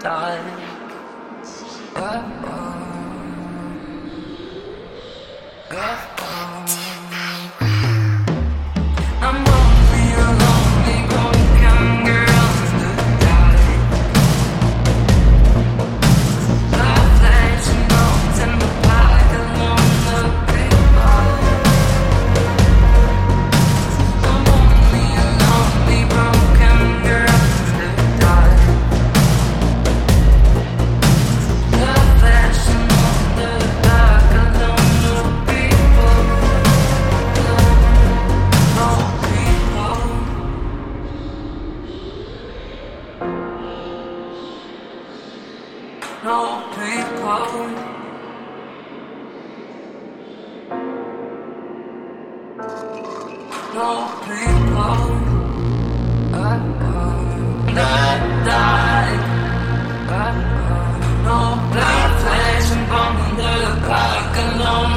dark. no people. No people. Uh, uh, that died. Uh, uh, no black flags and bombing the park alone.